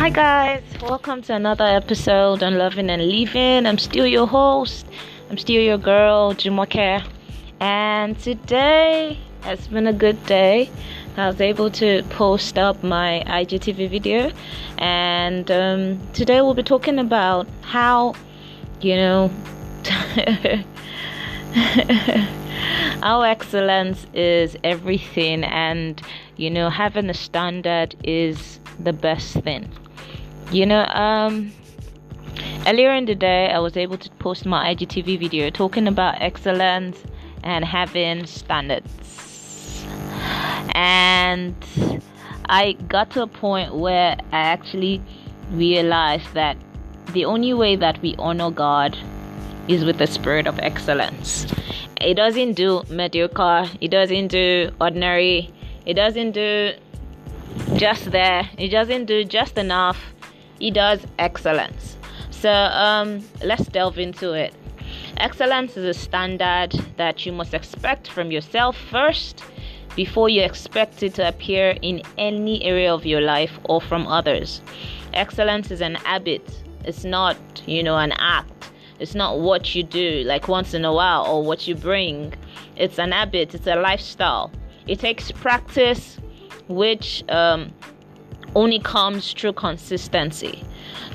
Hi, guys, welcome to another episode on Loving and Leaving. I'm still your host, I'm still your girl, Jumoke, and today has been a good day. I was able to post up my IGTV video, and um, today we'll be talking about how, you know, how excellence is everything, and you know, having a standard is the best thing. You know, um, earlier in the day, I was able to post my IGTV video talking about excellence and having standards. And I got to a point where I actually realized that the only way that we honor God is with the spirit of excellence. It doesn't do mediocre, it doesn't do ordinary, it doesn't do just there, it doesn't do just enough he does excellence. So um, let's delve into it. Excellence is a standard that you must expect from yourself first before you expect it to appear in any area of your life or from others. Excellence is an habit, it's not, you know, an act. It's not what you do like once in a while or what you bring. It's an habit, it's a lifestyle. It takes practice, which um, only comes through consistency.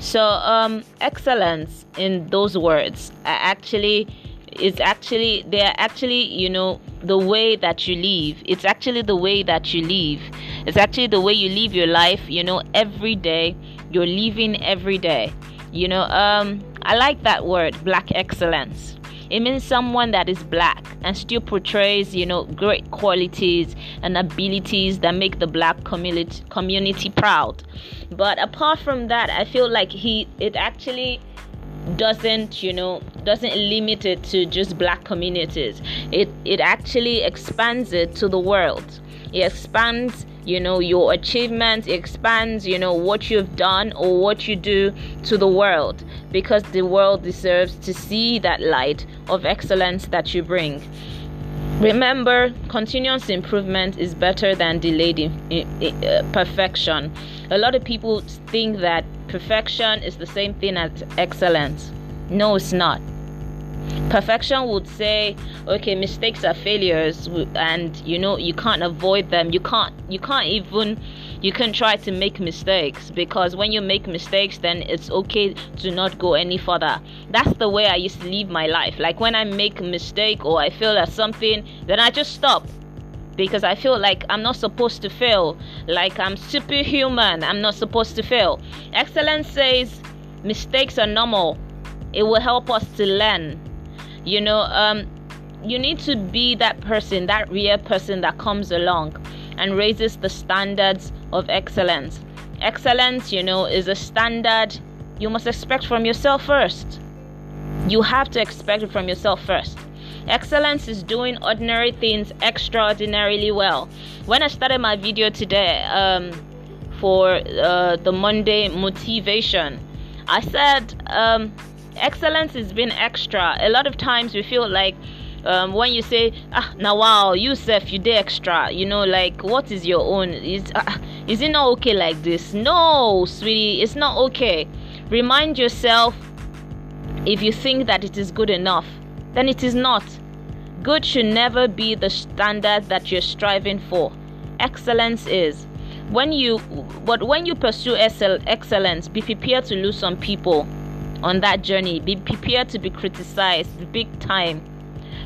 So, um, excellence in those words actually is actually they're actually you know the way that you live. It's actually the way that you live. It's actually the way you live your life. You know, every day you're living every day. You know, um, I like that word, black excellence it means someone that is black and still portrays, you know, great qualities and abilities that make the black community community proud. But apart from that, I feel like he it actually doesn't you know doesn't limit it to just black communities it it actually expands it to the world it expands you know your achievements expands you know what you've done or what you do to the world because the world deserves to see that light of excellence that you bring. Remember continuous improvement is better than delayed in, in, in, uh, perfection. A lot of people think that perfection is the same thing as excellence. No it's not perfection would say okay mistakes are failures and you know you can't avoid them. You can't you can't even you can try to make mistakes because when you make mistakes then it's okay to not go any further. That's the way i used to live my life. Like when i make a mistake or i feel at something then i just stop. Because i feel like i'm not supposed to fail. Like i'm superhuman. I'm not supposed to fail. Excellence says mistakes are normal. It will help us to learn you know um you need to be that person that real person that comes along and raises the standards of excellence. Excellence you know is a standard you must expect from yourself first. You have to expect it from yourself first. Excellence is doing ordinary things extraordinarily well. When i started my video today um, for uh, the monday motivation i said um, excellence is being extra. A lot of times we feel like um, when you say, ah, now wow, Yusuf, you did extra, you know, like what is your own? Is uh, is it not okay like this? No, sweetie, it's not okay. Remind yourself if you think that it is good enough, then it is not. Good should never be the standard that you're striving for. Excellence is. When you, but when you pursue excellence, be prepared to lose some people on that journey. Be prepared to be criticized big time.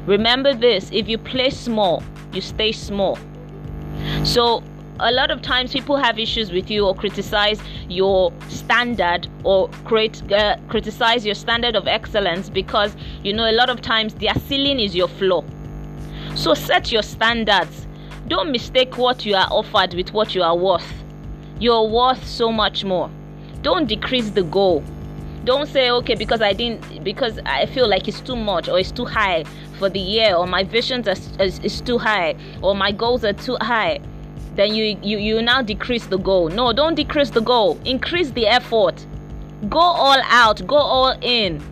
Remember this if you play small, you stay small. So, a lot of times people have issues with you or criticize your standard or create, uh, criticize your standard of excellence because you know a lot of times their ceiling is your floor. So, set your standards. Don't mistake what you are offered with what you are worth. You're worth so much more. Don't decrease the goal don't say okay because i didn't because i feel like it's too much or it's too high for the year or my visions are is, is too high or my goals are too high then you, you you now decrease the goal. No don't decrease the goal. Increase the effort. Go all out. Go all in.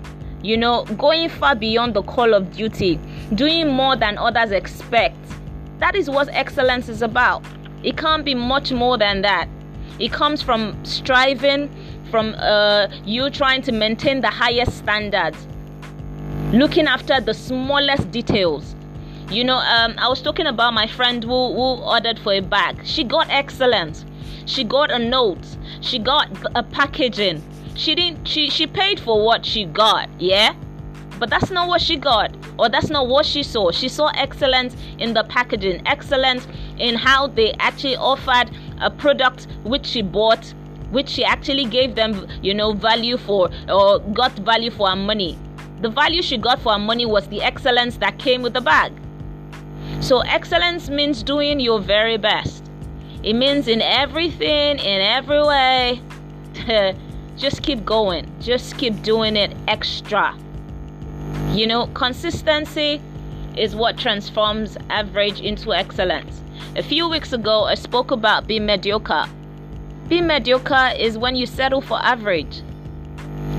You know going far beyond the call of duty. Doing more than others expect. That is what excellence is about. It can't be much more than that. It comes from striving from uh, you trying to maintain the highest standards, looking after the smallest details. You know, um, I was talking about my friend who, who ordered for a bag. She got excellence. She got a note. She got a packaging. She didn't. She she paid for what she got. Yeah, but that's not what she got, or that's not what she saw. She saw excellence in the packaging, excellence in how they actually offered a product which she bought, which she actually gave them, you know, value for or got value for her money. The value she got for her money was the excellence that came with the bag. So, excellence means doing your very best. It means in everything, in every way, just keep going. Just keep doing it extra. You know, consistency is what transforms average into excellence. A few weeks ago, I spoke about being mediocre. Being mediocre is when you settle for average.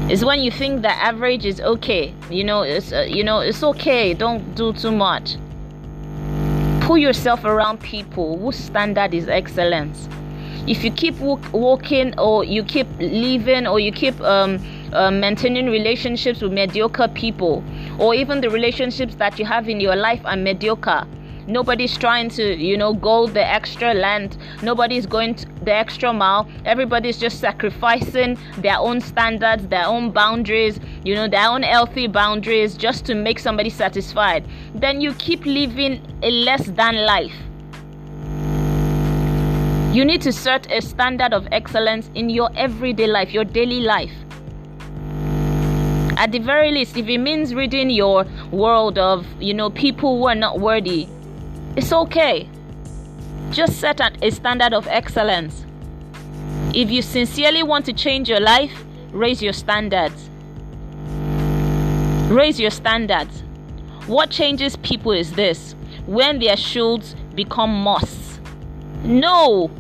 It's when you think that average is okay. You know, it's uh, you know, it's okay. Don't do too much put yourself around people whose standard is excellence if you keep walk, walking or you keep living or you keep um, uh, maintaining relationships with mediocre people or even the relationships that you have in your life are mediocre nobody's trying to you know go the extra length nobody's going the extra mile. Everybody's just sacrificing their own standards their own boundaries you know their own healthy boundaries just to make somebody satisfied. Then you keep living a less than life. You need to set a standard of excellence in your everyday life your daily life. At the very least if it means reading your world of you know people who are not worthy it's okay. Just set a standard of excellence. If you sincerely want to change your life, raise your standards. Raise your standards. What changes people is this when their shoulds become moss. No!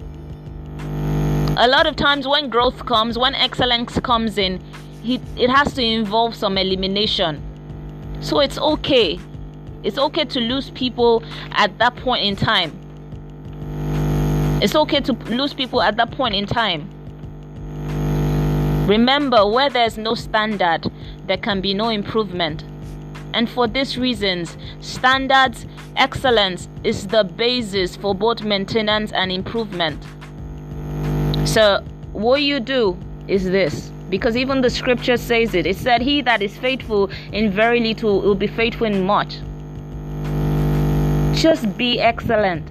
A lot of times, when growth comes, when excellence comes in, it has to involve some elimination. So it's okay. It's okay to lose people at that point in time. It's okay to lose people at that point in time. Remember, where there's no standard, there can be no improvement. And for these reasons, standards, excellence is the basis for both maintenance and improvement. So, what you do is this because even the scripture says it. It said, He that is faithful in very little will be faithful in much. Just be excellent.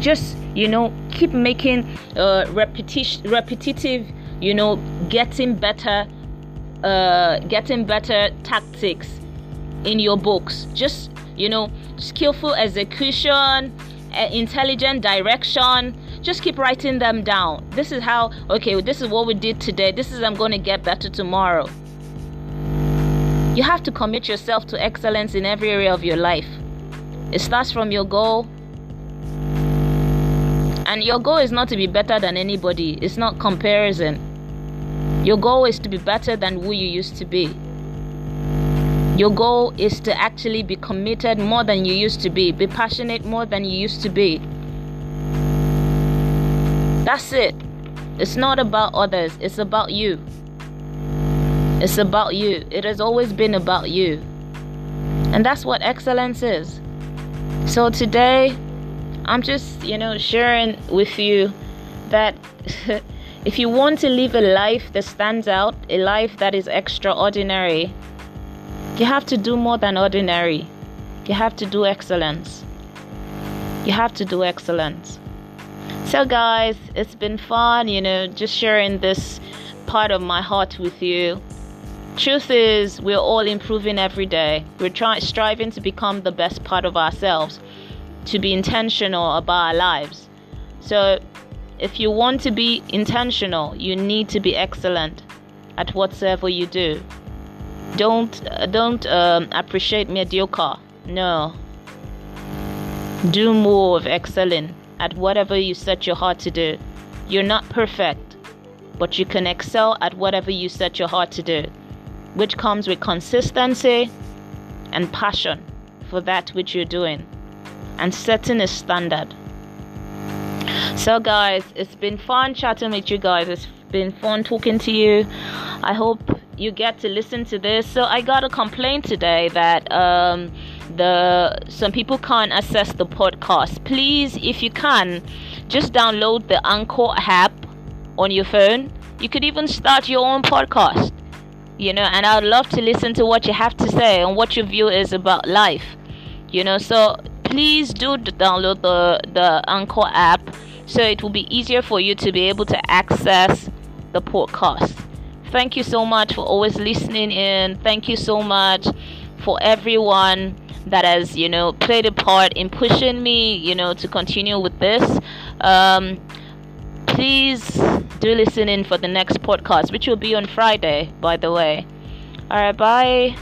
Just, you know, keep making uh, repetition, repetitive, you know, getting better, uh, getting better tactics in your books. Just, you know, skillful execution, uh, intelligent direction. Just keep writing them down. This is how, okay, this is what we did today. This is I'm going to get better tomorrow. You have to commit yourself to excellence in every area of your life. It starts from your goal. And your goal is not to be better than anybody, it's not comparison. Your goal is to be better than who you used to be. Your goal is to actually be committed more than you used to be, be passionate more than you used to be. That's it. It's not about others, it's about you. It's about you. It has always been about you. And that's what excellence is. So today, I'm just, you know, sharing with you that if you want to live a life that stands out, a life that is extraordinary, you have to do more than ordinary. You have to do excellence. You have to do excellence. So, guys, it's been fun, you know, just sharing this part of my heart with you. Truth is, we're all improving every day. We're trying, striving to become the best part of ourselves, to be intentional about our lives. So, if you want to be intentional, you need to be excellent at whatsoever you do. Don't don't um, appreciate mediocre. No. Do more of excelling at whatever you set your heart to do. You're not perfect, but you can excel at whatever you set your heart to do which comes with consistency and passion for that which you're doing and setting a standard. So, guys, it's been fun chatting with you guys. It's been fun talking to you. I hope you get to listen to this. So I got a complaint today that um, the some people can't access the podcast. Please, if you can, just download the Anchor app on your phone. You could even start your own podcast. You know, and I'd love to listen to what you have to say and what your view is about life. You know, so please do download the the Anchor app so it will be easier for you to be able to access the podcast. Thank you so much for always listening in. Thank you so much for everyone that has, you know, played a part in pushing me, you know, to continue with this. Um, please do listen in for the next podcast, which will be on Friday, by the way. All right, bye.